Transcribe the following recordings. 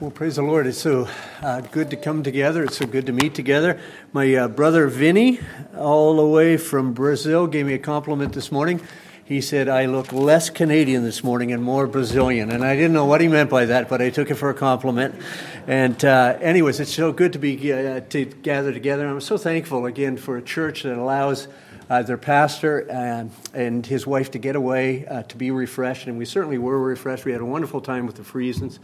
Well, praise the Lord. It's so uh, good to come together. It's so good to meet together. My uh, brother Vinny, all the way from Brazil, gave me a compliment this morning. He said, I look less Canadian this morning and more Brazilian. And I didn't know what he meant by that, but I took it for a compliment. And, uh, anyways, it's so good to be uh, to gather together. I'm so thankful again for a church that allows uh, their pastor and, and his wife to get away uh, to be refreshed. And we certainly were refreshed. We had a wonderful time with the Friesens.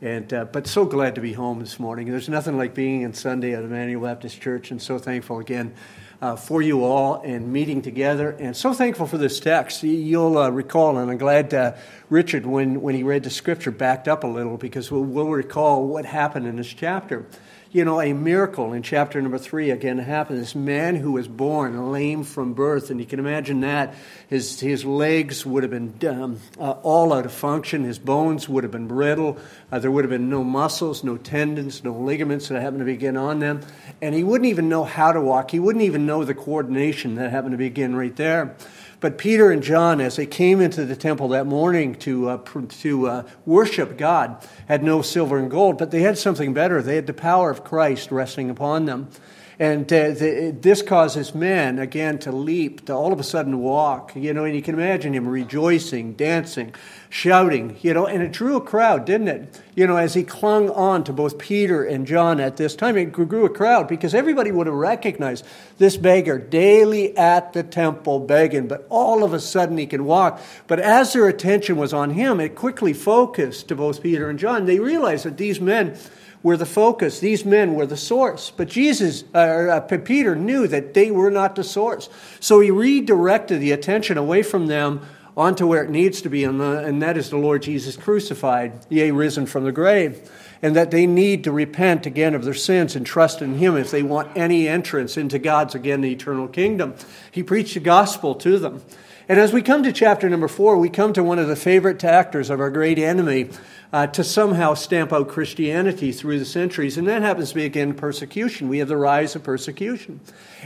And, uh, but so glad to be home this morning. There's nothing like being in Sunday at Emmanuel Baptist Church, and so thankful again uh, for you all and meeting together. And so thankful for this text. You'll uh, recall, and I'm glad uh, Richard, when, when he read the scripture, backed up a little because we'll, we'll recall what happened in this chapter you know, a miracle in chapter number three again happened. This man who was born lame from birth, and you can imagine that. His, his legs would have been um, uh, all out of function, his bones would have been brittle, uh, there would have been no muscles, no tendons, no ligaments that happened to begin on them, and he wouldn't even know how to walk. He wouldn't even know the coordination that happened to begin right there. But Peter and John, as they came into the temple that morning to, uh, to uh, worship God, had no silver and gold, but they had something better. They had the power of Christ resting upon them. And uh, the, this causes men, again, to leap, to all of a sudden walk. You know, and you can imagine him rejoicing, dancing, shouting, you know, and it drew a crowd, didn't it? You know, as he clung on to both Peter and John at this time, it grew a crowd because everybody would have recognized this beggar daily at the temple begging, but all of a sudden he can walk. But as their attention was on him, it quickly focused to both Peter and John. They realized that these men were the focus. These men were the source. But Jesus, uh, uh, Peter knew that they were not the source. So he redirected the attention away from them onto where it needs to be, and, the, and that is the Lord Jesus crucified, yea, risen from the grave. And that they need to repent again of their sins and trust in Him if they want any entrance into God's, again, eternal kingdom. He preached the gospel to them. And as we come to chapter number four, we come to one of the favorite actors of our great enemy, uh, to somehow stamp out Christianity through the centuries. And that happens to be, again, persecution. We have the rise of persecution.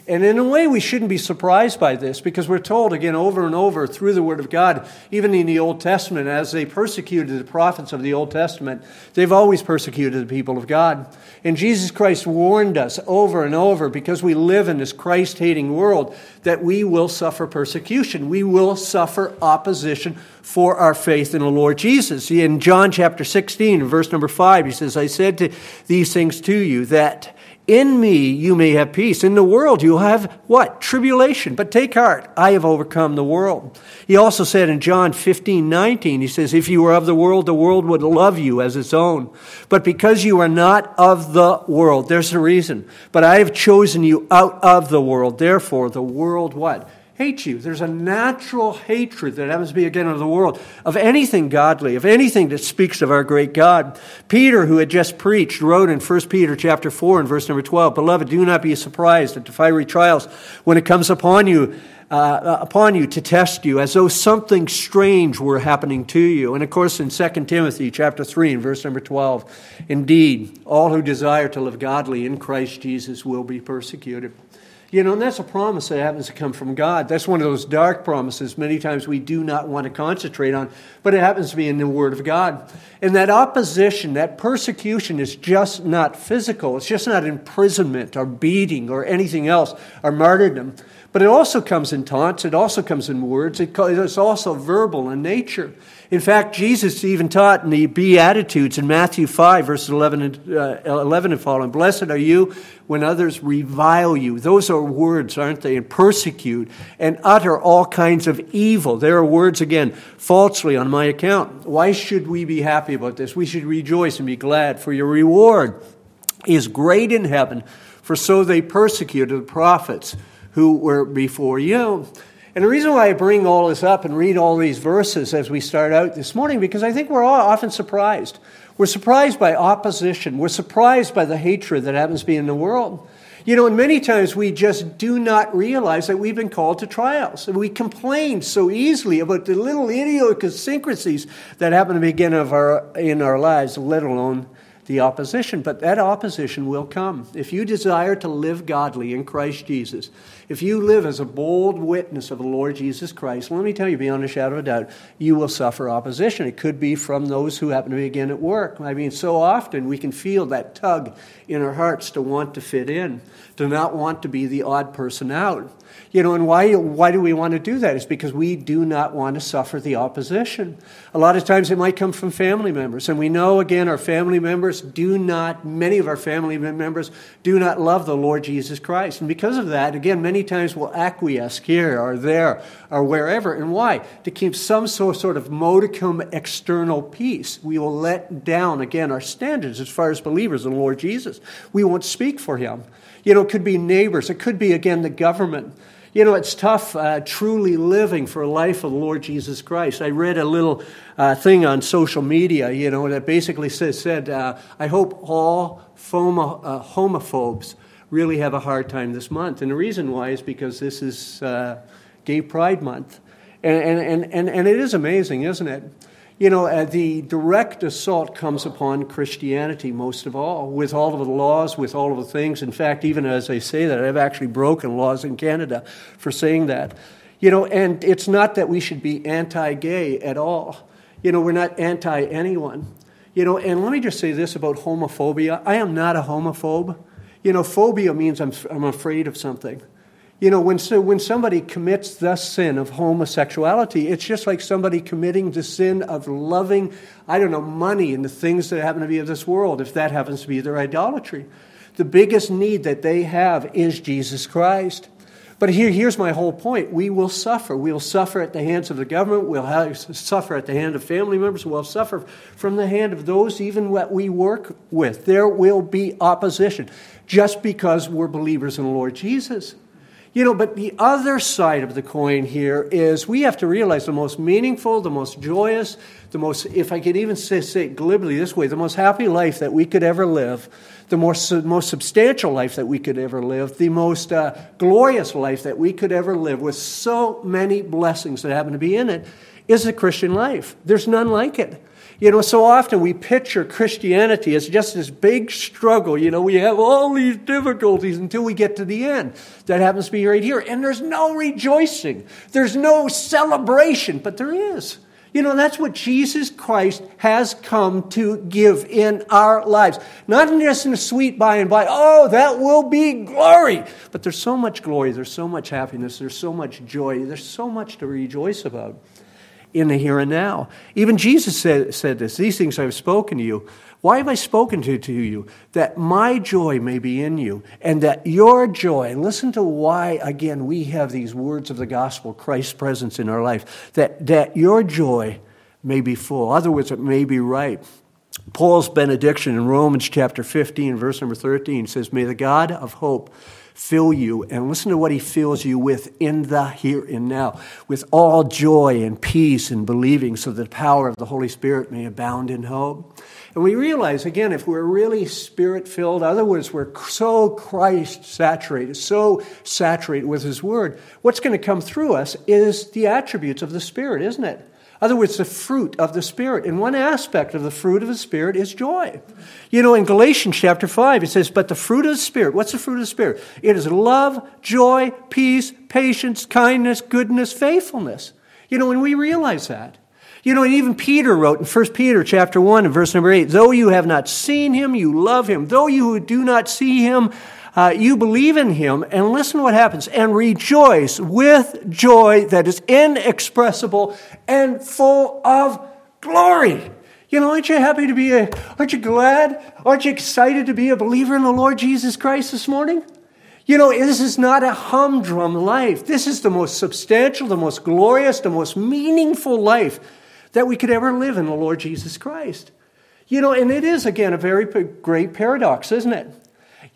And in a way, we shouldn't be surprised by this because we're told again over and over through the Word of God, even in the Old Testament, as they persecuted the prophets of the Old Testament, they've always persecuted the people of God. And Jesus Christ warned us over and over because we live in this Christ hating world that we will suffer persecution. We will suffer opposition for our faith in the Lord Jesus. In John chapter 16, verse number 5, he says, I said to these things to you that in me you may have peace. In the world you'll have what? Tribulation. But take heart, I have overcome the world. He also said in John 15, 19, he says, If you were of the world, the world would love you as its own. But because you are not of the world, there's a reason. But I have chosen you out of the world. Therefore, the world what? Hate you. There's a natural hatred that happens to be again of the world, of anything godly, of anything that speaks of our great God. Peter, who had just preached, wrote in 1 Peter chapter 4 and verse number 12, Beloved, do not be surprised at the fiery trials when it comes upon you, uh, upon you to test you, as though something strange were happening to you. And of course, in 2 Timothy chapter 3 and verse number 12, indeed, all who desire to live godly in Christ Jesus will be persecuted. You know, and that's a promise that happens to come from God. That's one of those dark promises many times we do not want to concentrate on, but it happens to be in the Word of God. And that opposition, that persecution is just not physical. It's just not imprisonment or beating or anything else or martyrdom. But it also comes in taunts, it also comes in words, it's also verbal in nature. In fact, Jesus even taught in the Beatitudes in Matthew 5, verses 11 and, uh, 11 and following Blessed are you when others revile you. Those are words, aren't they? And persecute and utter all kinds of evil. There are words, again, falsely on my account. Why should we be happy about this? We should rejoice and be glad, for your reward is great in heaven, for so they persecuted the prophets who were before you. And the reason why I bring all this up and read all these verses as we start out this morning, because I think we're all often surprised. We're surprised by opposition. We're surprised by the hatred that happens to be in the world. You know, and many times we just do not realize that we've been called to trials. And we complain so easily about the little idiosyncrasies that happen to begin of our, in our lives, let alone the opposition, but that opposition will come. If you desire to live godly in Christ Jesus, if you live as a bold witness of the Lord Jesus Christ, let me tell you, beyond a shadow of a doubt, you will suffer opposition. It could be from those who happen to be again at work. I mean, so often we can feel that tug in our hearts to want to fit in, to not want to be the odd person out. You know, and why, why do we want to do that? It's because we do not want to suffer the opposition. A lot of times it might come from family members. And we know, again, our family members do not, many of our family members do not love the Lord Jesus Christ. And because of that, again, many times we'll acquiesce here or there or wherever. And why? To keep some sort of modicum external peace. We will let down, again, our standards as far as believers in the Lord Jesus. We won't speak for him. You know, it could be neighbors, it could be, again, the government. You know, it's tough uh, truly living for a life of the Lord Jesus Christ. I read a little uh, thing on social media, you know, that basically says, said, uh, I hope all uh, homophobes really have a hard time this month. And the reason why is because this is uh, Gay Pride Month. And, and, and, and it is amazing, isn't it? You know, uh, the direct assault comes upon Christianity most of all, with all of the laws, with all of the things. In fact, even as I say that, I've actually broken laws in Canada for saying that. You know, and it's not that we should be anti gay at all. You know, we're not anti anyone. You know, and let me just say this about homophobia I am not a homophobe. You know, phobia means I'm, I'm afraid of something. You know, when, so when somebody commits the sin of homosexuality, it's just like somebody committing the sin of loving, I don't know, money and the things that happen to be of this world, if that happens to be their idolatry. The biggest need that they have is Jesus Christ. But here, here's my whole point. We will suffer. We'll suffer at the hands of the government. We'll have, suffer at the hand of family members. We'll suffer from the hand of those even what we work with. There will be opposition just because we're believers in the Lord Jesus. You know, but the other side of the coin here is we have to realize the most meaningful, the most joyous, the most, if I could even say, say it glibly this way, the most happy life that we could ever live, the most, most substantial life that we could ever live, the most uh, glorious life that we could ever live with so many blessings that happen to be in it is the Christian life. There's none like it. You know, so often we picture Christianity as just this big struggle. You know, we have all these difficulties until we get to the end. That happens to be right here. And there's no rejoicing, there's no celebration, but there is. You know, that's what Jesus Christ has come to give in our lives. Not just in a sweet by and by, oh, that will be glory. But there's so much glory, there's so much happiness, there's so much joy, there's so much to rejoice about in the here and now. Even Jesus said, said this These things I have spoken to you. Why have I spoken to, to you? That my joy may be in you, and that your joy, and listen to why, again, we have these words of the gospel, Christ's presence in our life, that, that your joy may be full. Other words, it may be right. Paul's benediction in Romans chapter 15, verse number 13 says, May the God of hope fill you. And listen to what he fills you with in the here and now, with all joy and peace and believing, so the power of the Holy Spirit may abound in hope. And we realize, again, if we're really spirit filled, in other words, we're so Christ saturated, so saturated with His Word, what's going to come through us is the attributes of the Spirit, isn't it? Other words, the fruit of the Spirit. And one aspect of the fruit of the Spirit is joy. You know, in Galatians chapter 5, it says, But the fruit of the Spirit, what's the fruit of the Spirit? It is love, joy, peace, patience, kindness, goodness, faithfulness. You know, and we realize that. You know, and even Peter wrote in 1 Peter chapter 1 and verse number 8, Though you have not seen him, you love him. Though you do not see him, uh, you believe in him, and listen what happens, and rejoice with joy that is inexpressible and full of glory. You know, aren't you happy to be a, aren't you glad? Aren't you excited to be a believer in the Lord Jesus Christ this morning? You know, this is not a humdrum life. This is the most substantial, the most glorious, the most meaningful life that we could ever live in the Lord Jesus Christ. You know, and it is, again, a very great paradox, isn't it?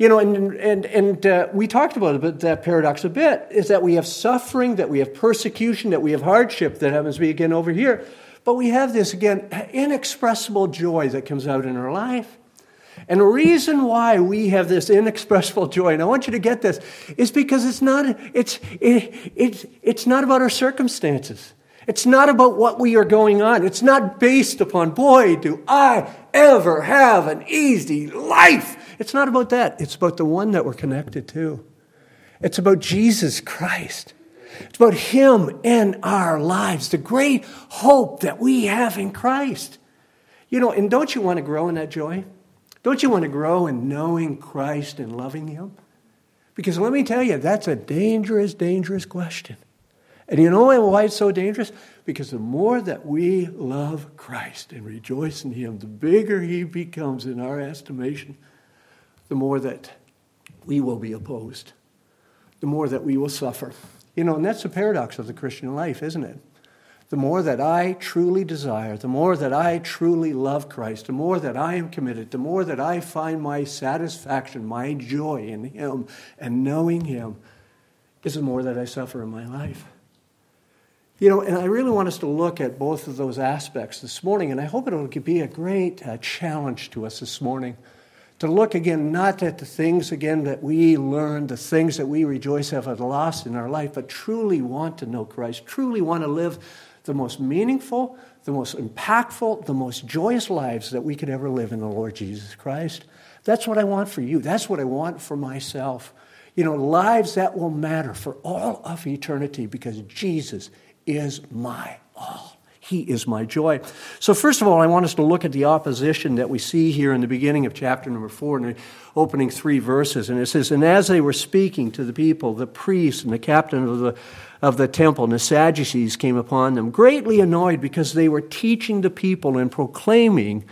You know, and, and, and uh, we talked about that paradox a bit, is that we have suffering, that we have persecution, that we have hardship that happens to be again over here. But we have this, again, inexpressible joy that comes out in our life. And the reason why we have this inexpressible joy, and I want you to get this, is because it's not, it's, it, it's, it's not about our circumstances. It's not about what we are going on. It's not based upon, boy, do I ever have an easy life. It's not about that. It's about the one that we're connected to. It's about Jesus Christ. It's about Him in our lives, the great hope that we have in Christ. You know, and don't you want to grow in that joy? Don't you want to grow in knowing Christ and loving Him? Because let me tell you, that's a dangerous, dangerous question. And you know why it's so dangerous? Because the more that we love Christ and rejoice in Him, the bigger He becomes in our estimation, the more that we will be opposed, the more that we will suffer. You know, and that's the paradox of the Christian life, isn't it? The more that I truly desire, the more that I truly love Christ, the more that I am committed, the more that I find my satisfaction, my joy in Him and knowing Him, is the more that I suffer in my life. You know, and I really want us to look at both of those aspects this morning, and I hope it'll be a great uh, challenge to us this morning to look again not at the things again that we learned, the things that we rejoice have lost in our life, but truly want to know Christ, truly want to live the most meaningful, the most impactful, the most joyous lives that we could ever live in the Lord Jesus Christ. That's what I want for you. That's what I want for myself. You know, lives that will matter for all of eternity because Jesus is my all. He is my joy. So, first of all, I want us to look at the opposition that we see here in the beginning of chapter number four, in the opening three verses. And it says, And as they were speaking to the people, the priests and the captain of the, of the temple and the Sadducees came upon them, greatly annoyed because they were teaching the people and proclaiming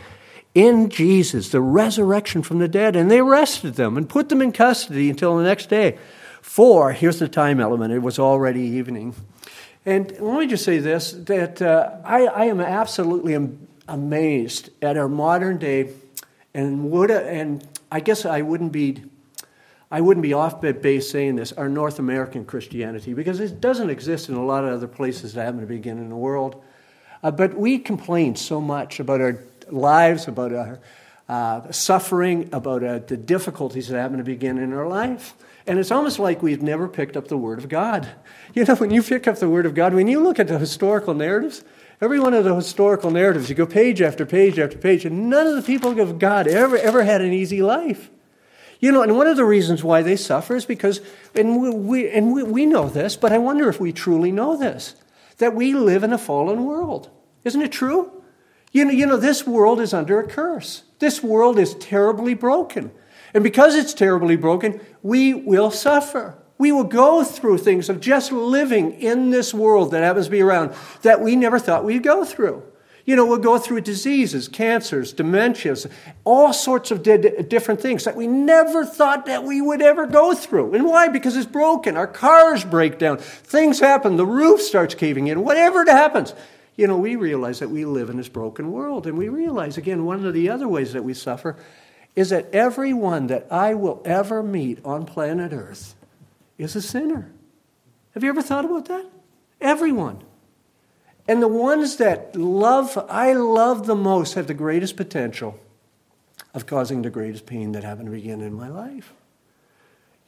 in Jesus the resurrection from the dead. And they arrested them and put them in custody until the next day. For, here's the time element, it was already evening. And let me just say this that uh, I, I, am absolutely amazed at our modern day, and, would, and I guess I wouldn't be. I wouldn't be off base saying this, our North American Christianity, because it doesn't exist in a lot of other places that happen to begin in the world. Uh, but we complain so much about our lives, about our uh, suffering, about uh, the difficulties that happen to begin in our life. And it's almost like we've never picked up the Word of God. You know, when you pick up the Word of God, when you look at the historical narratives, every one of the historical narratives, you go page after page after page, and none of the people of God ever, ever had an easy life. You know, and one of the reasons why they suffer is because, and we, we and we, we know this, but I wonder if we truly know this, that we live in a fallen world. Isn't it true? You know, you know, this world is under a curse. This world is terribly broken. And because it's terribly broken, we will suffer. We will go through things of just living in this world that happens to be around that we never thought we'd go through. You know, we'll go through diseases, cancers, dementias, all sorts of di- different things that we never thought that we would ever go through. And why? Because it's broken. Our cars break down. Things happen. The roof starts caving in. Whatever happens. You know, we realize that we live in this broken world. And we realize, again, one of the other ways that we suffer is that everyone that I will ever meet on planet Earth is a sinner. Have you ever thought about that? Everyone. And the ones that love, I love the most, have the greatest potential of causing the greatest pain that happened to begin in my life.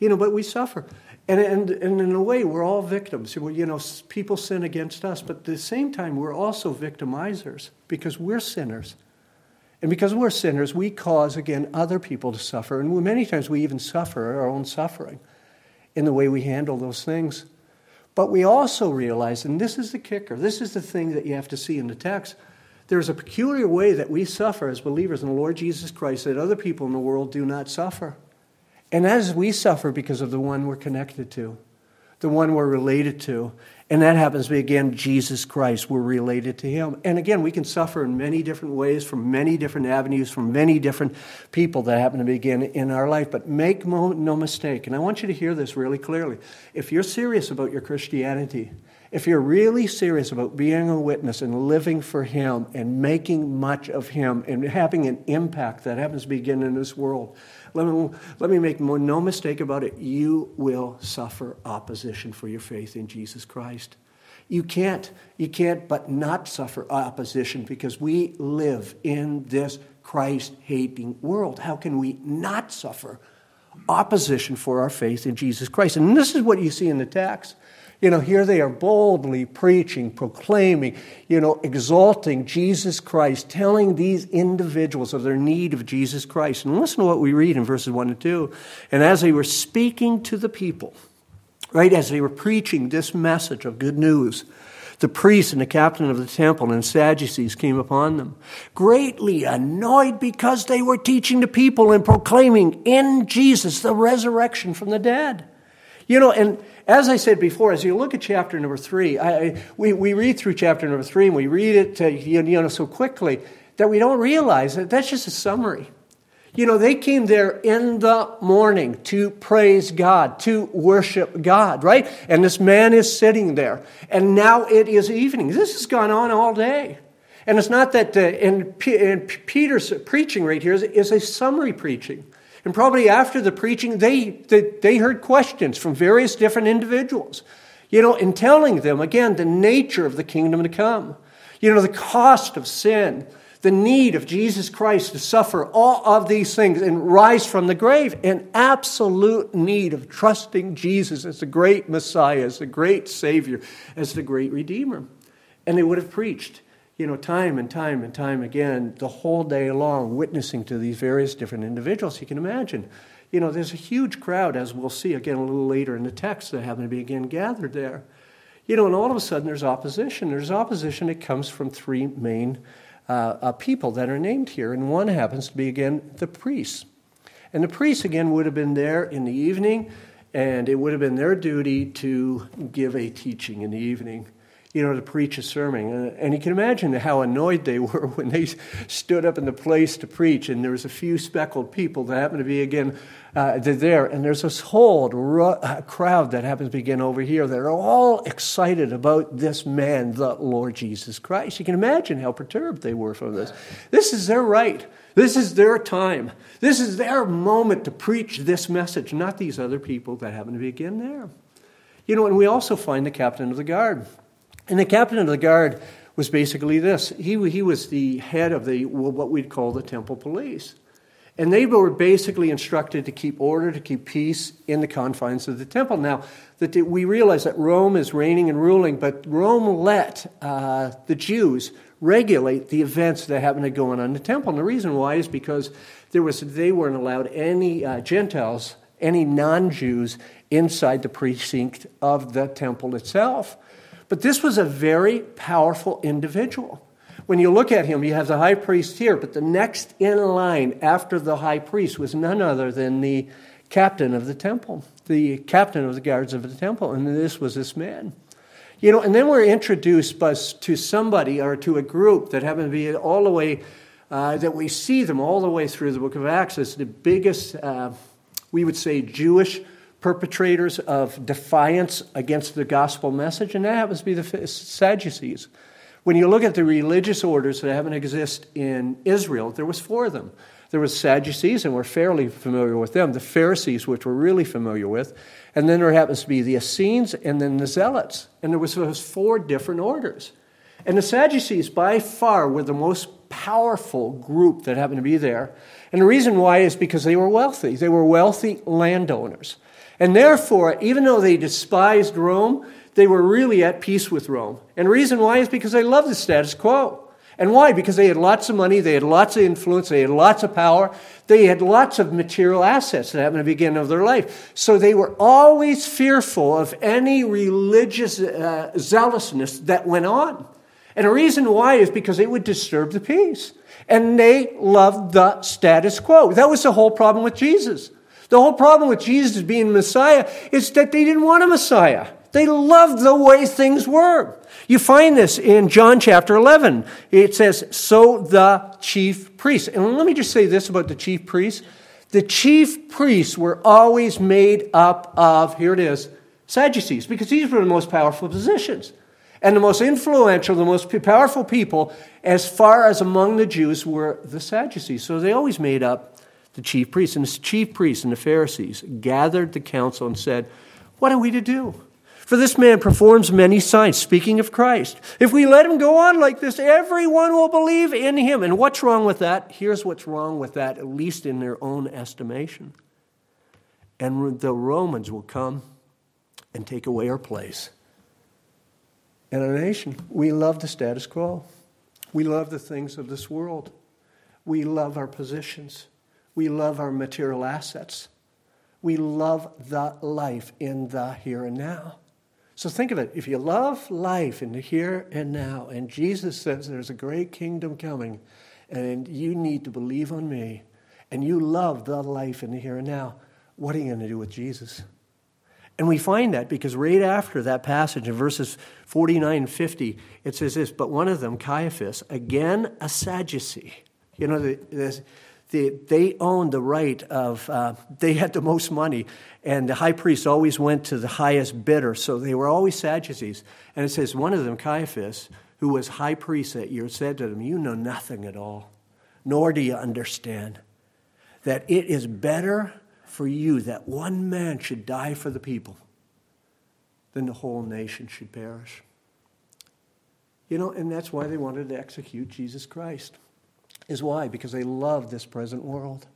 You know, but we suffer. And, and, and in a way, we're all victims. You know, people sin against us, but at the same time, we're also victimizers because we're sinners. And because we're sinners, we cause, again, other people to suffer. And many times we even suffer our own suffering in the way we handle those things. But we also realize, and this is the kicker, this is the thing that you have to see in the text. There's a peculiar way that we suffer as believers in the Lord Jesus Christ that other people in the world do not suffer. And as we suffer because of the one we're connected to, the one we're related to, and that happens to be, again, Jesus Christ. We're related to Him. And again, we can suffer in many different ways, from many different avenues, from many different people that happen to begin in our life. But make no mistake, and I want you to hear this really clearly. If you're serious about your Christianity, if you're really serious about being a witness and living for Him and making much of Him and having an impact that happens to begin in this world, let me, let me make no mistake about it. You will suffer opposition for your faith in Jesus Christ. You can't, you can't but not suffer opposition because we live in this Christ hating world. How can we not suffer opposition for our faith in Jesus Christ? And this is what you see in the text. You know, here they are boldly preaching, proclaiming, you know, exalting Jesus Christ, telling these individuals of their need of Jesus Christ. And listen to what we read in verses 1 and 2. And as they were speaking to the people, right, as they were preaching this message of good news, the priests and the captain of the temple and Sadducees came upon them, greatly annoyed because they were teaching the people and proclaiming in Jesus the resurrection from the dead. You know, and as I said before, as you look at chapter number three, I, we, we read through chapter number three and we read it you know, so quickly that we don't realize that that's just a summary. You know, they came there in the morning to praise God, to worship God, right? And this man is sitting there. And now it is evening. This has gone on all day. And it's not that, uh, in, P- in Peter's preaching right here is, is a summary preaching. And probably after the preaching, they, they, they heard questions from various different individuals, you know, in telling them, again, the nature of the kingdom to come, you know, the cost of sin, the need of Jesus Christ to suffer all of these things and rise from the grave, and absolute need of trusting Jesus as the great Messiah, as the great Savior, as the great Redeemer. And they would have preached you know, time and time and time again, the whole day long, witnessing to these various different individuals. You can imagine, you know, there's a huge crowd, as we'll see again a little later in the text, that happen to be again gathered there. You know, and all of a sudden there's opposition. There's opposition that comes from three main uh, uh, people that are named here, and one happens to be again the priests. And the priests again would have been there in the evening, and it would have been their duty to give a teaching in the evening you know, to preach a sermon. And you can imagine how annoyed they were when they stood up in the place to preach, and there was a few speckled people that happened to be again uh, there, and there's this whole uh, crowd that happens to be again over here that are all excited about this man, the Lord Jesus Christ. You can imagine how perturbed they were from this. This is their right. This is their time. This is their moment to preach this message, not these other people that happen to be again there. You know, and we also find the captain of the guard. And the captain of the guard was basically this he, he was the head of the, what we'd call the temple police. And they were basically instructed to keep order, to keep peace in the confines of the temple. Now, that we realize that Rome is reigning and ruling, but Rome let uh, the Jews regulate the events that happened to go on in the temple. And the reason why is because there was, they weren't allowed any uh, Gentiles, any non Jews, inside the precinct of the temple itself. But this was a very powerful individual. When you look at him, you have the high priest here, but the next in line after the high priest was none other than the captain of the temple, the captain of the guards of the temple, and this was this man. You know, and then we're introduced to somebody or to a group that happen to be all the way, uh, that we see them all the way through the book of Acts as the biggest, uh, we would say, Jewish perpetrators of defiance against the gospel message, and that happens to be the Sadducees. When you look at the religious orders that happen to exist in Israel, there was four of them. There was Sadducees, and we're fairly familiar with them. The Pharisees, which we're really familiar with, and then there happens to be the Essenes, and then the Zealots. And there was those four different orders. And the Sadducees, by far, were the most powerful group that happened to be there. And the reason why is because they were wealthy. They were wealthy landowners. And therefore, even though they despised Rome, they were really at peace with Rome. And the reason why is because they loved the status quo. And why? Because they had lots of money, they had lots of influence, they had lots of power, they had lots of material assets that happened at the beginning of their life. So they were always fearful of any religious uh, zealousness that went on. And the reason why is because it would disturb the peace. And they loved the status quo. That was the whole problem with Jesus. The whole problem with Jesus being Messiah is that they didn't want a Messiah. They loved the way things were. You find this in John chapter 11. It says, So the chief priests. And let me just say this about the chief priests. The chief priests were always made up of, here it is, Sadducees, because these were the most powerful positions. And the most influential, the most powerful people, as far as among the Jews, were the Sadducees. So they always made up the chief priests. And the chief priests and the Pharisees gathered the council and said, What are we to do? For this man performs many signs, speaking of Christ. If we let him go on like this, everyone will believe in him. And what's wrong with that? Here's what's wrong with that, at least in their own estimation. And the Romans will come and take away our place in a nation. We love the status quo. We love the things of this world. We love our positions. We love our material assets. We love the life in the here and now. So think of it. If you love life in the here and now, and Jesus says there's a great kingdom coming, and you need to believe on me, and you love the life in the here and now, what are you going to do with Jesus? And we find that because right after that passage in verses 49 and 50, it says this But one of them, Caiaphas, again a Sadducee. You know, the, the, the, they owned the right of, uh, they had the most money, and the high priest always went to the highest bidder, so they were always Sadducees. And it says, one of them, Caiaphas, who was high priest that year, said to them, You know nothing at all, nor do you understand that it is better for you that one man should die for the people than the whole nation should perish. You know, and that's why they wanted to execute Jesus Christ is why? Because they love this present world.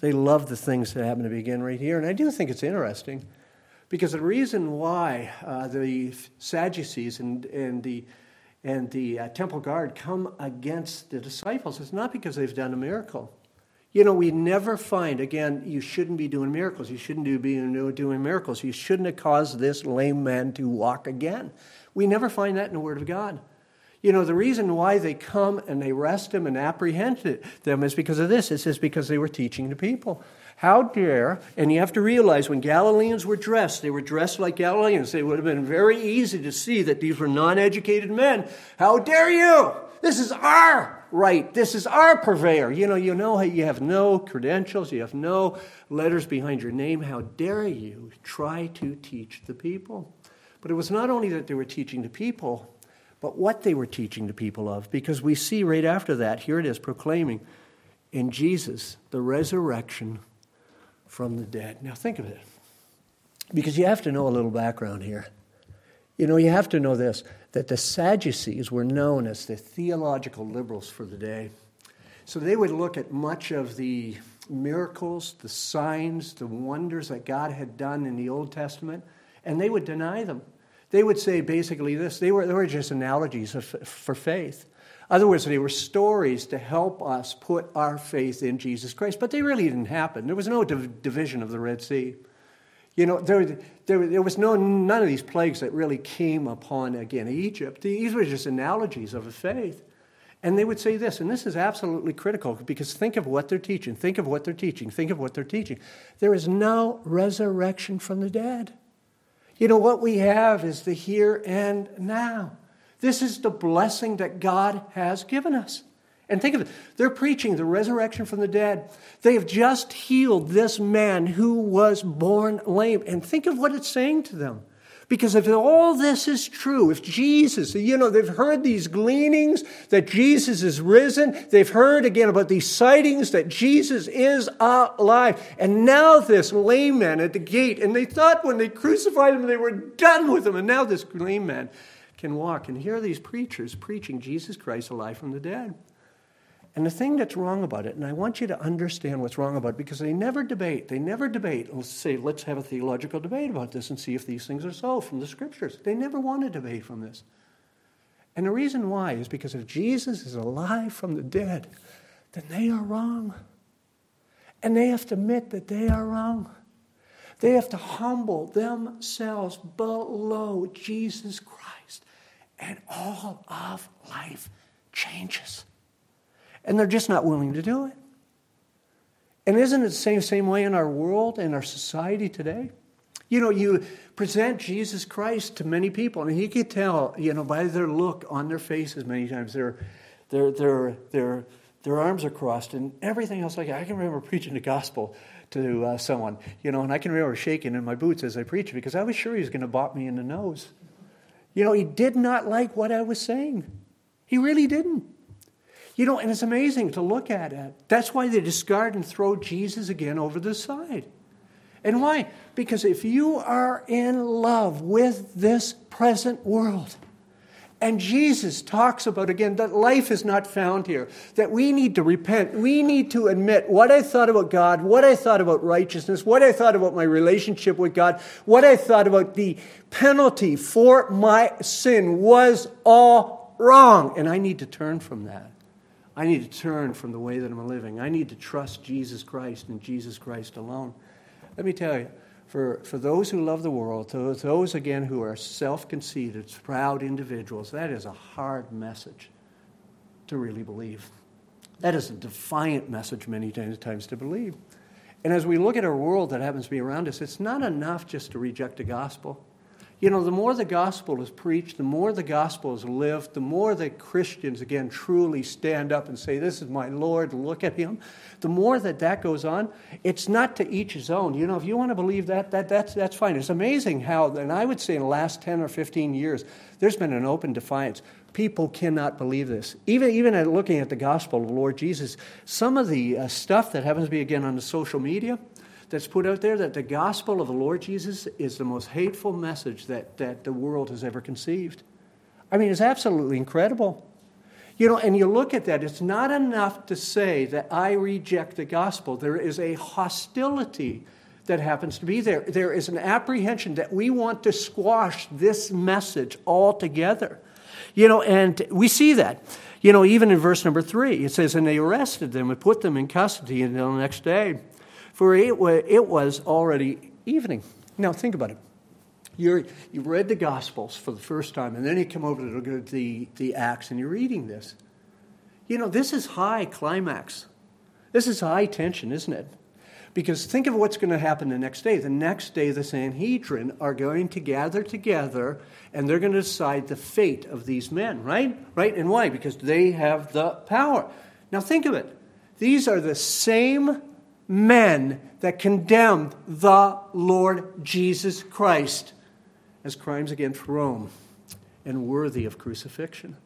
They love the things that happen to begin right here. And I do think it's interesting because the reason why uh, the Sadducees and, and the, and the uh, temple guard come against the disciples is not because they've done a miracle. You know, we never find, again, you shouldn't be doing miracles. You shouldn't be doing miracles. You shouldn't have caused this lame man to walk again. We never find that in the Word of God. You know, the reason why they come and they arrest him and apprehend them is because of this. It says because they were teaching the people. How dare, and you have to realize when Galileans were dressed, they were dressed like Galileans. It would have been very easy to see that these were non educated men. How dare you? This is our right. This is our purveyor. You know, you know you have no credentials, you have no letters behind your name. How dare you try to teach the people? But it was not only that they were teaching the people, but what they were teaching the people of. Because we see right after that, here it is proclaiming in Jesus the resurrection from the dead. Now think of it. Because you have to know a little background here. You know, you have to know this that the Sadducees were known as the theological liberals for the day. So they would look at much of the miracles, the signs, the wonders that God had done in the Old Testament, and they would deny them. They would say basically this they were, they were just analogies of, for faith. In other words, they were stories to help us put our faith in Jesus Christ, but they really didn't happen. There was no div- division of the Red Sea. You know, there, there, there, was no, none of these plagues that really came upon, again, Egypt. These were just analogies of a faith. And they would say this, and this is absolutely critical because think of what they're teaching, think of what they're teaching, think of what they're teaching. There is no resurrection from the dead. You know, what we have is the here and now. This is the blessing that God has given us. And think of it, they're preaching the resurrection from the dead. They have just healed this man who was born lame. And think of what it's saying to them. Because if all this is true, if Jesus, you know, they've heard these gleanings that Jesus is risen, they've heard again about these sightings that Jesus is alive, and now this lame man at the gate, and they thought when they crucified him they were done with him, and now this lame man can walk. And here are these preachers preaching Jesus Christ alive from the dead. And the thing that's wrong about it, and I want you to understand what's wrong about it, because they never debate. They never debate. Let's say, let's have a theological debate about this and see if these things are so from the scriptures. They never want to debate from this. And the reason why is because if Jesus is alive from the dead, then they are wrong. And they have to admit that they are wrong. They have to humble themselves below Jesus Christ. And all of life changes. And they're just not willing to do it. And isn't it the same, same way in our world, in our society today? You know, you present Jesus Christ to many people, and you can tell, you know, by their look on their faces many times, their, their, their, their, their arms are crossed and everything else like. I can remember preaching the gospel to uh, someone, you know, and I can remember shaking in my boots as I preached because I was sure he was going to bop me in the nose. You know, he did not like what I was saying. He really didn't. You know, and it's amazing to look at it. That's why they discard and throw Jesus again over the side. And why? Because if you are in love with this present world, And Jesus talks about again that life is not found here, that we need to repent. We need to admit what I thought about God, what I thought about righteousness, what I thought about my relationship with God, what I thought about the penalty for my sin was all wrong. And I need to turn from that. I need to turn from the way that I'm living. I need to trust Jesus Christ and Jesus Christ alone. Let me tell you, for, for those who love the world, those, those again who are self conceited, proud individuals, that is a hard message to really believe. That is a defiant message many times to believe. And as we look at our world that happens to be around us, it's not enough just to reject the gospel. You know, the more the gospel is preached, the more the gospel is lived, the more that Christians, again, truly stand up and say, This is my Lord, look at him, the more that that goes on, it's not to each his own. You know, if you want to believe that, that that's, that's fine. It's amazing how, and I would say in the last 10 or 15 years, there's been an open defiance. People cannot believe this. Even, even at looking at the gospel of Lord Jesus, some of the uh, stuff that happens to be, again, on the social media, that's put out there that the gospel of the Lord Jesus is the most hateful message that, that the world has ever conceived. I mean, it's absolutely incredible. You know, and you look at that, it's not enough to say that I reject the gospel. There is a hostility that happens to be there. There is an apprehension that we want to squash this message altogether. You know, and we see that. You know, even in verse number three, it says, And they arrested them and put them in custody until the next day for it was, already evening. Now, think about it. you you read the Gospels for the first time, and then you come over to the, the Acts, and you're reading this. You know, this is high climax. This is high tension, isn't it? Because think of what's going to happen the next day. The next day, the Sanhedrin are going to gather together and they're going to decide the fate of these men, right? Right? And why? Because they have the power. Now, think of it. These are the same men that condemned the Lord Jesus Christ as crimes against Rome and worthy of crucifixion.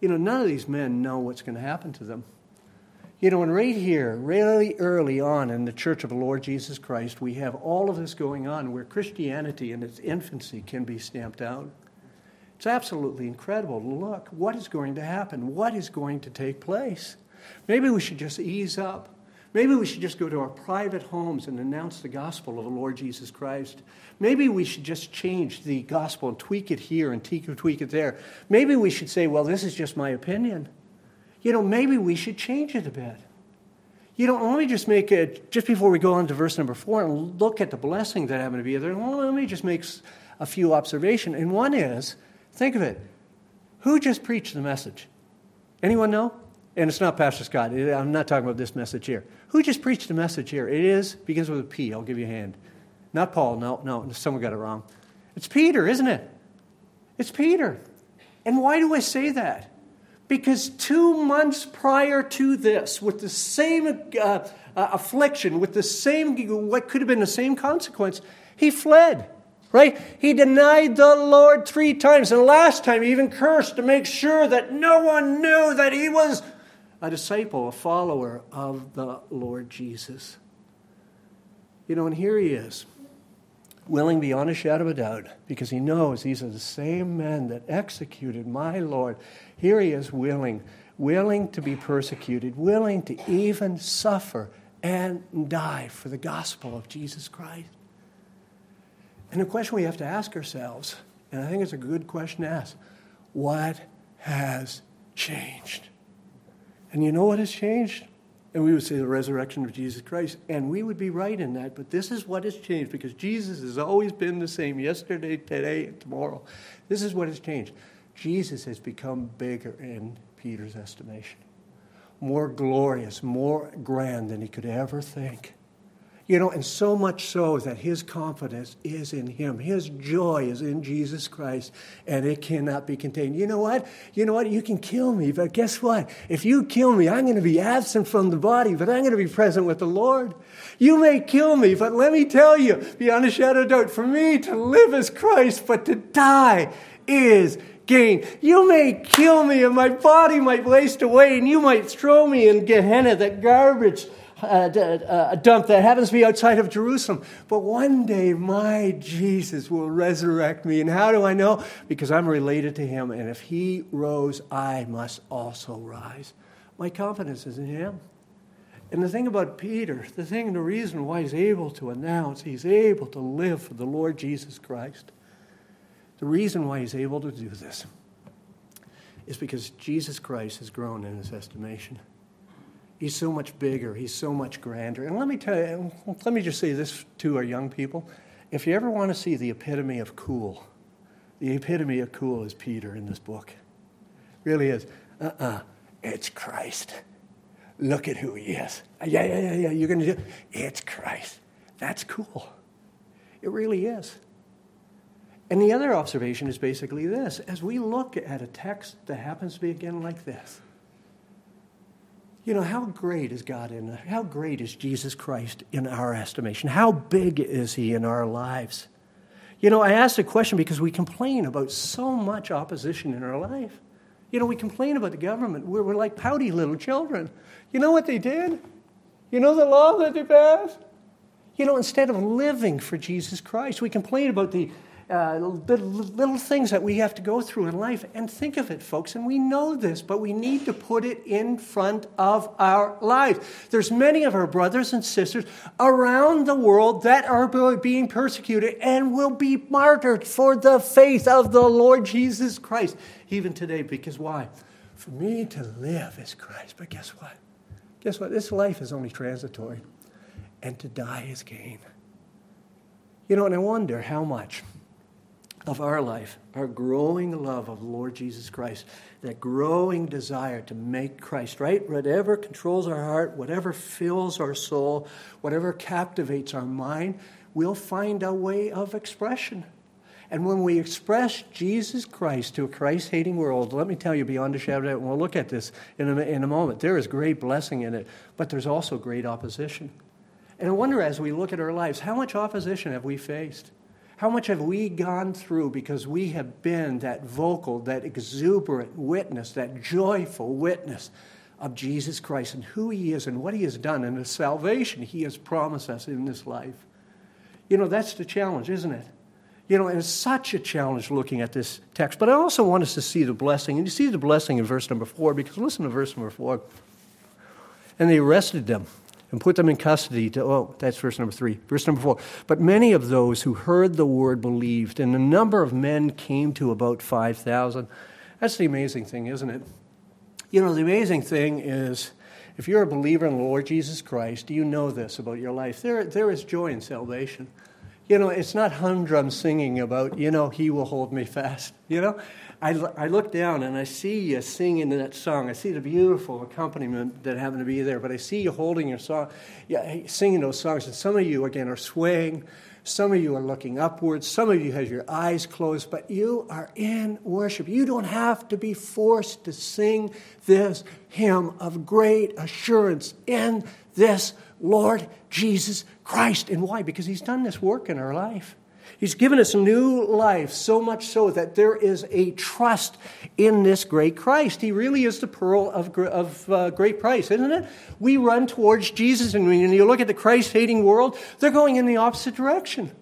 You know, none of these men know what's going to happen to them. You know, and right here, really early on in the Church of the Lord Jesus Christ, we have all of this going on where Christianity in its infancy can be stamped out. It's absolutely incredible look what is going to happen, what is going to take place. Maybe we should just ease up Maybe we should just go to our private homes and announce the gospel of the Lord Jesus Christ. Maybe we should just change the gospel and tweak it here and tweak it there. Maybe we should say, well, this is just my opinion. You know, maybe we should change it a bit. You know, let me just make it, just before we go on to verse number four and look at the blessing that happened to be there, let me just make a few observations. And one is, think of it, who just preached the message? Anyone know? And it's not Pastor Scott. I'm not talking about this message here. Who just preached the message here? It is, begins with a P. I'll give you a hand. Not Paul. No, no, someone got it wrong. It's Peter, isn't it? It's Peter. And why do I say that? Because two months prior to this, with the same uh, uh, affliction, with the same, what could have been the same consequence, he fled right? He denied the Lord three times. And last time, he even cursed to make sure that no one knew that he was a disciple, a follower of the Lord Jesus. You know, and here he is, willing beyond a shadow of a doubt, because he knows these are the same men that executed my Lord. Here he is willing, willing to be persecuted, willing to even suffer and die for the gospel of Jesus Christ. And the question we have to ask ourselves, and I think it's a good question to ask what has changed? And you know what has changed? And we would say the resurrection of Jesus Christ. And we would be right in that. But this is what has changed because Jesus has always been the same yesterday, today, and tomorrow. This is what has changed. Jesus has become bigger in Peter's estimation, more glorious, more grand than he could ever think. You know, and so much so that his confidence is in him. His joy is in Jesus Christ, and it cannot be contained. You know what? You know what? You can kill me, but guess what? If you kill me, I'm going to be absent from the body, but I'm going to be present with the Lord. You may kill me, but let me tell you, beyond a shadow of doubt, for me to live is Christ, but to die is gain. You may kill me, and my body might waste away, and you might throw me in Gehenna, that garbage Uh, uh, a dump that happens to be outside of Jerusalem. But one day my Jesus will resurrect me. And how do I know? Because I'm related to him. And if he rose, I must also rise. My confidence is in him. And the thing about Peter, the thing, the reason why he's able to announce, he's able to live for the Lord Jesus Christ, the reason why he's able to do this is because Jesus Christ has grown in his estimation. He's so much bigger, he's so much grander. And let me tell you, let me just say this to our young people. If you ever want to see the epitome of cool, the epitome of cool is Peter in this book. Really is. Uh uh-uh, uh it's Christ. Look at who he is. Yeah, yeah, yeah, yeah. You're going to do It's Christ. That's cool. It really is. And the other observation is basically this as we look at a text that happens to be again like this, you know, how great is God in, how great is Jesus Christ in our estimation? How big is he in our lives? You know, I ask the question because we complain about so much opposition in our life. You know, we complain about the government. We're, we're like pouty little children. You know what they did? You know the law that they passed? You know, instead of living for Jesus Christ, we complain about the uh, little, little things that we have to go through in life. And think of it, folks, and we know this, but we need to put it in front of our lives. There's many of our brothers and sisters around the world that are being persecuted and will be martyred for the faith of the Lord Jesus Christ, even today. Because why? For me to live is Christ. But guess what? Guess what? This life is only transitory, and to die is gain. You know, and I wonder how much of our life, our growing love of Lord Jesus Christ, that growing desire to make Christ, right? Whatever controls our heart, whatever fills our soul, whatever captivates our mind, we'll find a way of expression. And when we express Jesus Christ to a Christ hating world, let me tell you beyond a shadow of doubt, and we'll look at this in a, in a moment, there is great blessing in it, but there's also great opposition. And I wonder as we look at our lives, how much opposition have we faced? How much have we gone through because we have been that vocal, that exuberant witness, that joyful witness of Jesus Christ and who he is and what he has done and the salvation he has promised us in this life? You know, that's the challenge, isn't it? You know, and it's such a challenge looking at this text. But I also want us to see the blessing. And you see the blessing in verse number four, because listen to verse number four. And they arrested them and put them in custody. To, oh, that's verse number three. Verse number four. But many of those who heard the word believed, and the number of men came to about 5,000. That's the amazing thing, isn't it? You know, the amazing thing is if you're a believer in the Lord Jesus Christ, you know this about your life. There, there is joy in salvation. You know, it's not humdrum singing about, you know, he will hold me fast. You know, I, I look down and I see you singing that song. I see the beautiful accompaniment that happened to be there, but I see you holding your song, yeah, singing those songs. And some of you, again, are swaying. Some of you are looking upwards. Some of you have your eyes closed, but you are in worship. You don't have to be forced to sing this hymn of great assurance in this Lord Jesus Christ. And why? Because He's done this work in our life. He's given us new life, so much so that there is a trust in this great Christ. He really is the pearl of, of uh, great price, isn't it? We run towards Jesus, and when you look at the Christ hating world, they're going in the opposite direction.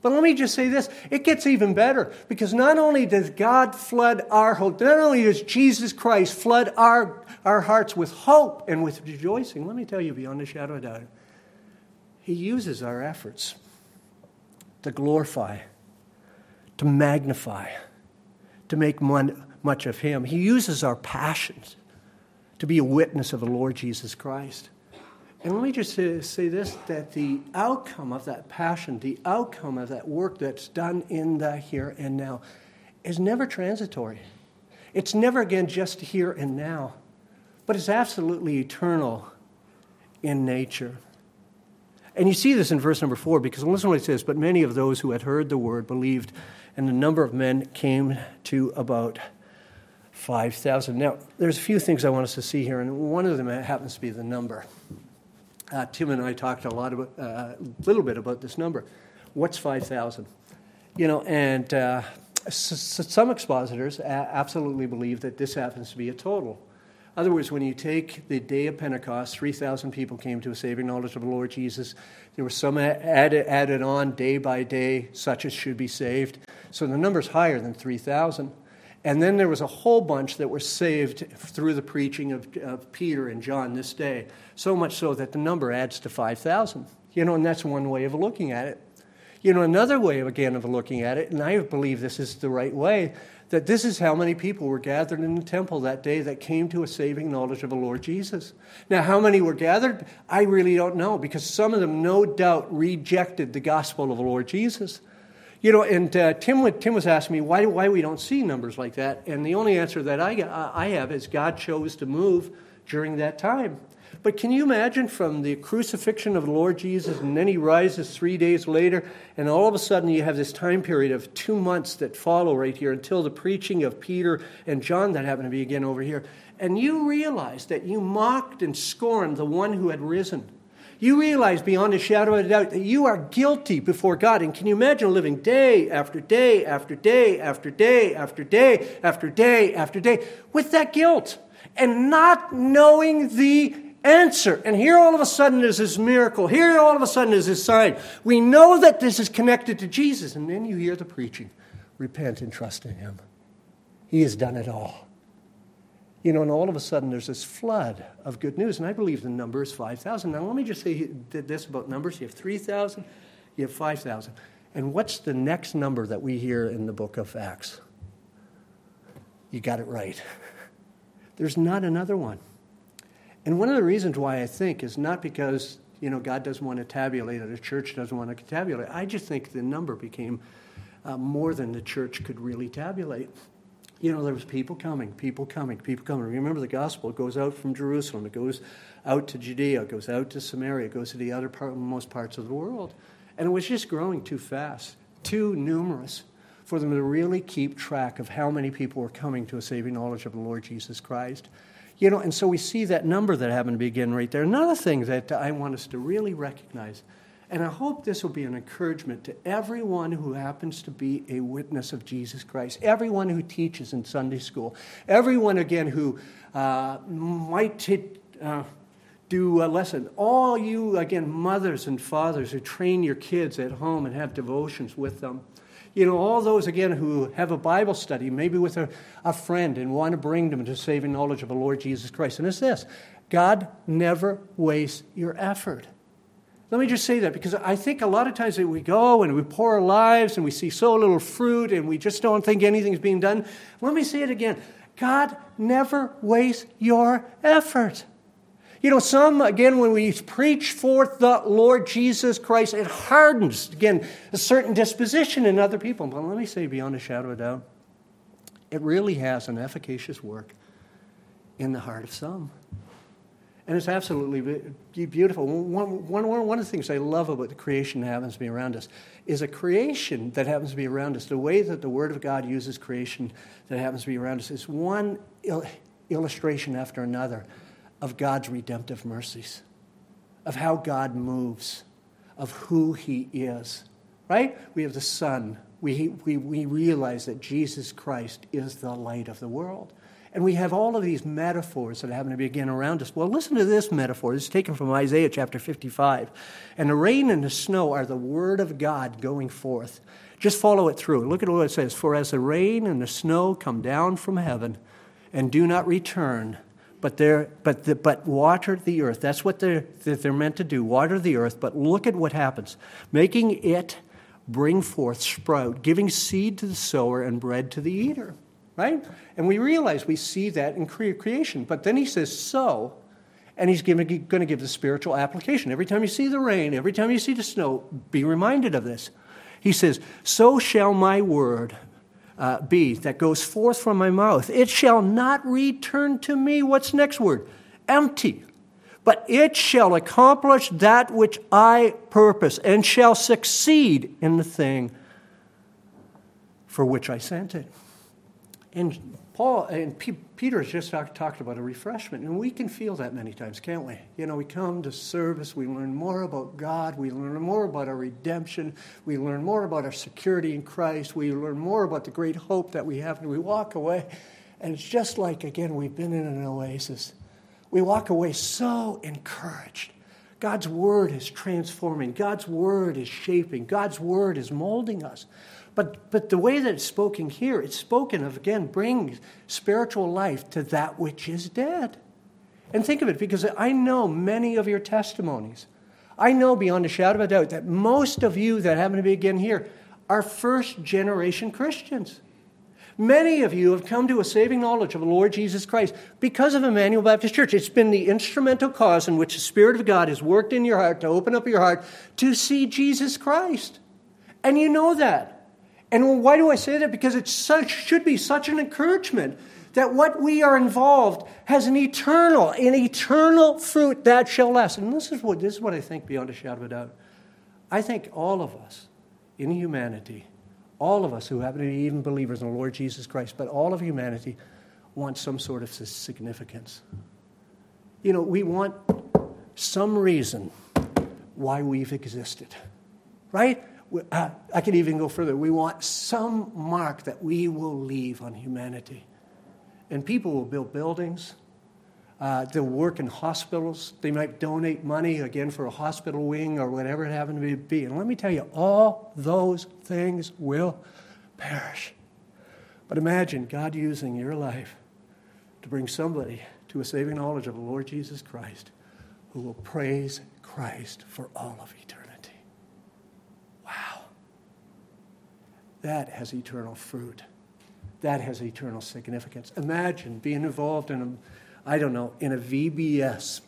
But let me just say this it gets even better because not only does God flood our hope, not only does Jesus Christ flood our, our hearts with hope and with rejoicing, let me tell you beyond a shadow of doubt, He uses our efforts to glorify, to magnify, to make much of Him. He uses our passions to be a witness of the Lord Jesus Christ. And let me just say, say, this that the outcome of that passion, the outcome of that work that's done in the here and now, is never transitory. It's never, again, just here and now, but it's absolutely eternal in nature. And you see this in verse number four, because listen to what it says But many of those who had heard the word believed, and the number of men came to about 5,000. Now, there's a few things I want us to see here, and one of them happens to be the number. Uh, Tim and I talked a lot about, uh, a uh, little bit about this number. What's 5,000? You know, and uh, some expositors absolutely believe that this happens to be a total other words, when you take the day of Pentecost, 3,000 people came to a saving knowledge of the Lord Jesus. There were some added, added on day by day, such as should be saved. So the number's higher than 3,000. And then there was a whole bunch that were saved through the preaching of, of Peter and John this day, so much so that the number adds to 5,000. You know, and that's one way of looking at it. You know, another way, again, of looking at it, and I believe this is the right way, that this is how many people were gathered in the temple that day that came to a saving knowledge of the Lord Jesus. Now, how many were gathered? I really don't know, because some of them, no doubt, rejected the gospel of the Lord Jesus. You know, and uh, Tim, Tim was asking me why, why we don't see numbers like that. And the only answer that I, I have is God chose to move during that time. But can you imagine from the crucifixion of the Lord Jesus, and then he rises three days later, and all of a sudden you have this time period of two months that follow right here until the preaching of Peter and John that happened to be again over here. And you realize that you mocked and scorned the one who had risen you realize beyond a shadow of a doubt that you are guilty before God. And can you imagine living day after day after day after day after day after day after day with that guilt and not knowing the answer? And here all of a sudden is this miracle. Here all of a sudden is this sign. We know that this is connected to Jesus. And then you hear the preaching repent and trust in Him. He has done it all. You know, and all of a sudden there's this flood of good news. And I believe the number is 5,000. Now, let me just say this about numbers you have 3,000, you have 5,000. And what's the next number that we hear in the book of Acts? You got it right. There's not another one. And one of the reasons why I think is not because, you know, God doesn't want to tabulate or the church doesn't want to tabulate. I just think the number became uh, more than the church could really tabulate you know, there was people coming, people coming, people coming. Remember, the gospel goes out from Jerusalem, it goes out to Judea, it goes out to Samaria, it goes to the other part, most parts of the world. And it was just growing too fast, too numerous for them to really keep track of how many people were coming to a saving knowledge of the Lord Jesus Christ. You know, and so we see that number that happened to begin right there. Another thing that I want us to really recognize and I hope this will be an encouragement to everyone who happens to be a witness of Jesus Christ, everyone who teaches in Sunday school, everyone, again, who uh, might t- uh, do a lesson. All you, again, mothers and fathers who train your kids at home and have devotions with them. You know, all those, again, who have a Bible study, maybe with a, a friend, and want to bring them to saving knowledge of the Lord Jesus Christ. And it's this God never wastes your effort. Let me just say that because I think a lot of times that we go and we pour our lives and we see so little fruit and we just don't think anything's being done. Let me say it again God never wastes your effort. You know, some, again, when we preach forth the Lord Jesus Christ, it hardens, again, a certain disposition in other people. But let me say, beyond a shadow of a doubt, it really has an efficacious work in the heart of some. And it's absolutely beautiful. One, one, one of the things I love about the creation that happens to be around us is a creation that happens to be around us. The way that the Word of God uses creation that happens to be around us is one il- illustration after another of God's redemptive mercies, of how God moves, of who He is. Right? We have the sun. We, we, we realize that Jesus Christ is the light of the world. And we have all of these metaphors that happen to begin around us. Well, listen to this metaphor. This is taken from Isaiah chapter 55. And the rain and the snow are the word of God going forth. Just follow it through. Look at what it says. For as the rain and the snow come down from heaven and do not return, but, they're, but, the, but water the earth. That's what they're, they're meant to do, water the earth. But look at what happens making it bring forth sprout, giving seed to the sower and bread to the eater right? And we realize we see that in creation. But then he says, so, and he's going to give the spiritual application. Every time you see the rain, every time you see the snow, be reminded of this. He says, So shall my word uh, be that goes forth from my mouth. It shall not return to me. What's next word? Empty. But it shall accomplish that which I purpose and shall succeed in the thing for which I sent it. And Paul and P- Peter has just talk, talked about a refreshment, and we can feel that many times, can't we? You know, we come to service, we learn more about God, we learn more about our redemption, we learn more about our security in Christ, we learn more about the great hope that we have, and we walk away, And it's just like, again, we've been in an oasis. We walk away so encouraged. God's word is transforming, God's word is shaping, God's word is molding us. But, but the way that it's spoken here, it's spoken of, again, bringing spiritual life to that which is dead. And think of it, because I know many of your testimonies. I know beyond a shadow of a doubt that most of you that happen to be again here are first generation Christians. Many of you have come to a saving knowledge of the Lord Jesus Christ because of Emmanuel Baptist Church. It's been the instrumental cause in which the Spirit of God has worked in your heart to open up your heart to see Jesus Christ. And you know that. And why do I say that? Because it should be such an encouragement that what we are involved has an eternal, an eternal fruit that shall last. And this is what, this is what I think beyond a shadow of a doubt. I think all of us in humanity all of us who happen to be even believers in the Lord Jesus Christ, but all of humanity want some sort of significance. You know, we want some reason why we've existed, right? Uh, I could even go further. We want some mark that we will leave on humanity. And people will build buildings, uh, they'll work in hospitals. They might donate money again for a hospital wing or whatever it happened to be. And let me tell you, all those things will perish. But imagine God using your life to bring somebody to a saving knowledge of the Lord Jesus Christ who will praise Christ for all of eternity. That has eternal fruit. That has eternal significance. Imagine being involved in a I don't know, in a VBS.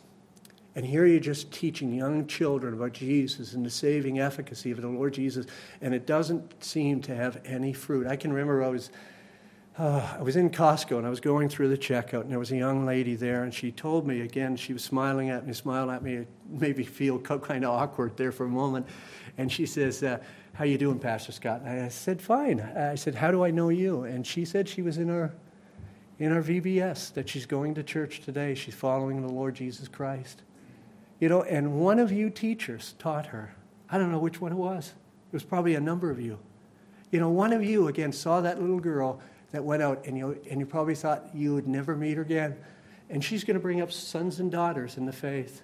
And here you're just teaching young children about Jesus and the saving efficacy of the Lord Jesus, and it doesn't seem to have any fruit. I can remember I was, uh, I was in Costco and I was going through the checkout, and there was a young lady there, and she told me again, she was smiling at me, smiling at me. It made me feel kind of awkward there for a moment. And she says, uh, How you doing, Pastor Scott? And I said, Fine. I said, How do I know you? And she said she was in our in our VBS that she's going to church today. She's following the Lord Jesus Christ. You know, and one of you teachers taught her. I don't know which one it was. It was probably a number of you. You know, one of you, again, saw that little girl that went out, and you, and you probably thought you would never meet her again. And she's going to bring up sons and daughters in the faith.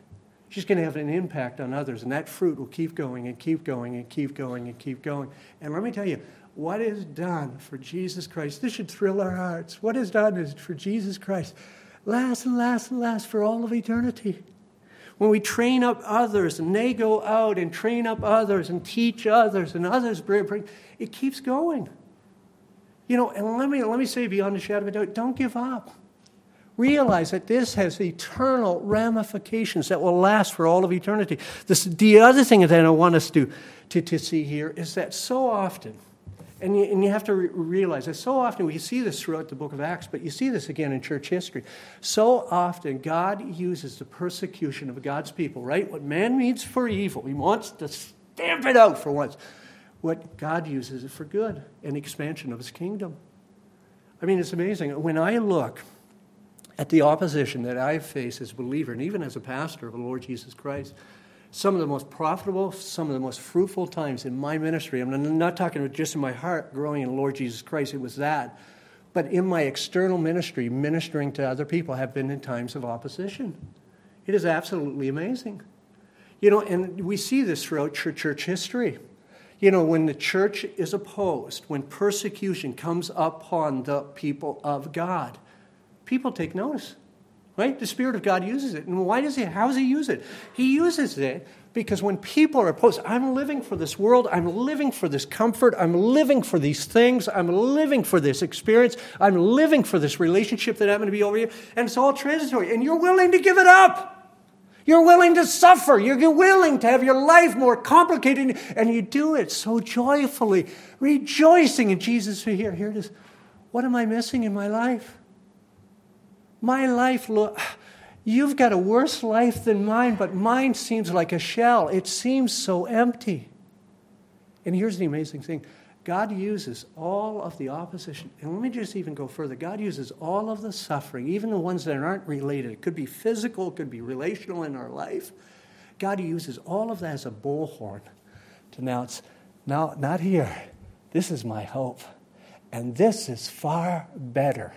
She's going to have an impact on others, and that fruit will keep going and keep going and keep going and keep going. And let me tell you, what is done for Jesus Christ. This should thrill our hearts. What is done is for Jesus Christ. Last and last and last for all of eternity. When we train up others and they go out and train up others and teach others and others bring, it keeps going. You know, and let me, let me say beyond a shadow of a doubt, don't give up. Realize that this has eternal ramifications that will last for all of eternity. This, the other thing that I want us to, to, to see here is that so often, and you, and you have to re- realize that so often we see this throughout the book of Acts, but you see this again in church history. So often God uses the persecution of God's people, right? What man means for evil, he wants to stamp it out for once. What God uses it for good and expansion of his kingdom. I mean, it's amazing. When I look at the opposition that I face as a believer and even as a pastor of the Lord Jesus Christ, some of the most profitable, some of the most fruitful times in my ministry. I'm not talking just in my heart growing in the Lord Jesus Christ, it was that. But in my external ministry, ministering to other people, have been in times of opposition. It is absolutely amazing. You know, and we see this throughout church history. You know, when the church is opposed, when persecution comes upon the people of God, people take notice. Right? The Spirit of God uses it. And why does He? How does He use it? He uses it because when people are opposed, I'm living for this world, I'm living for this comfort, I'm living for these things, I'm living for this experience, I'm living for this relationship that I'm going to be over here, and it's all transitory. And you're willing to give it up. You're willing to suffer. You're willing to have your life more complicated, and you do it so joyfully, rejoicing in Jesus. Here, here it is. What am I missing in my life? My life, look, you've got a worse life than mine, but mine seems like a shell. It seems so empty. And here's the amazing thing God uses all of the opposition. And let me just even go further. God uses all of the suffering, even the ones that aren't related. It could be physical, it could be relational in our life. God uses all of that as a bullhorn to announce, now, not here. This is my hope. And this is far better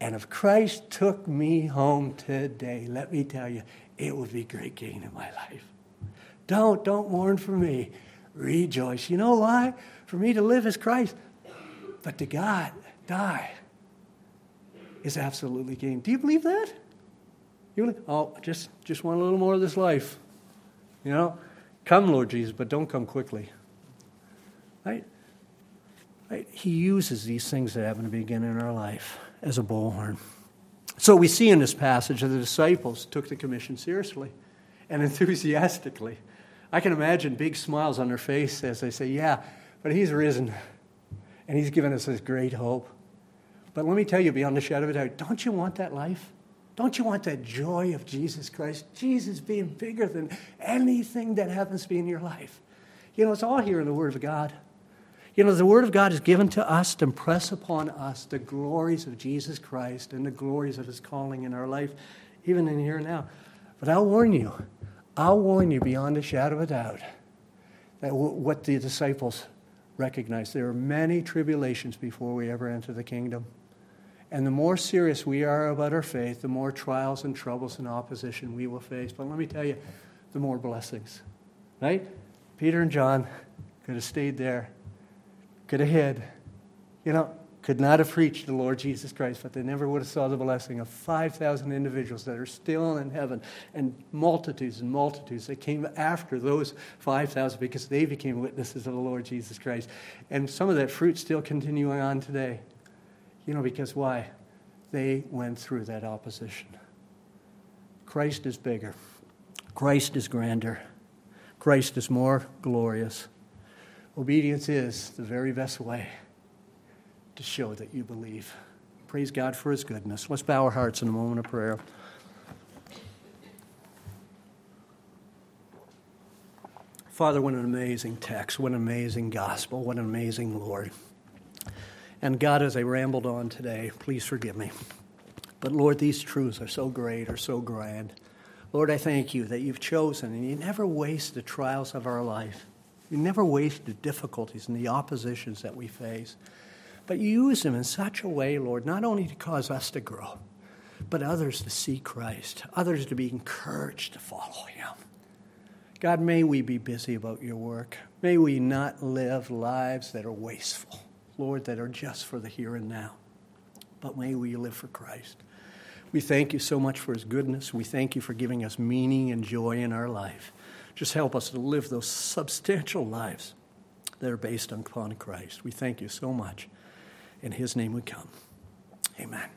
And if Christ took me home today, let me tell you, it would be great gain in my life. Don't, don't mourn for me. Rejoice. You know why? For me to live is Christ, but to God, die is absolutely gain. Do you believe that? You believe, oh, just, just want a little more of this life. You know, come, Lord Jesus, but don't come quickly. Right? right? He uses these things that happen to begin in our life as a bullhorn. So we see in this passage that the disciples took the commission seriously and enthusiastically. I can imagine big smiles on their face as they say, Yeah, but he's risen and he's given us this great hope. But let me tell you, beyond the shadow of a doubt, don't you want that life? Don't you want that joy of Jesus Christ? Jesus being bigger than anything that happens to be in your life. You know, it's all here in the Word of God. You know, the Word of God is given to us to impress upon us the glories of Jesus Christ and the glories of His calling in our life, even in here and now. But I'll warn you, I'll warn you beyond a shadow of a doubt that what the disciples recognized there are many tribulations before we ever enter the kingdom. And the more serious we are about our faith, the more trials and troubles and opposition we will face. But let me tell you, the more blessings. Right? Peter and John could have stayed there, could have hid. You know, could not have preached the Lord Jesus Christ, but they never would have saw the blessing of 5,000 individuals that are still in heaven and multitudes and multitudes that came after those 5,000 because they became witnesses of the Lord Jesus Christ. And some of that fruit still continuing on today. You know, because why? They went through that opposition. Christ is bigger, Christ is grander, Christ is more glorious. Obedience is the very best way to show that you believe. Praise God for his goodness. Let's bow our hearts in a moment of prayer. Father, what an amazing text. What an amazing gospel. What an amazing Lord. And God, as I rambled on today, please forgive me. But Lord, these truths are so great, are so grand. Lord, I thank you that you've chosen and you never waste the trials of our life. You never waste the difficulties and the oppositions that we face. But use them in such a way, Lord, not only to cause us to grow, but others to see Christ, others to be encouraged to follow him. God, may we be busy about your work. May we not live lives that are wasteful. Lord, that are just for the here and now. But may we live for Christ. We thank you so much for his goodness. We thank you for giving us meaning and joy in our life. Just help us to live those substantial lives that are based upon Christ. We thank you so much. In his name we come. Amen.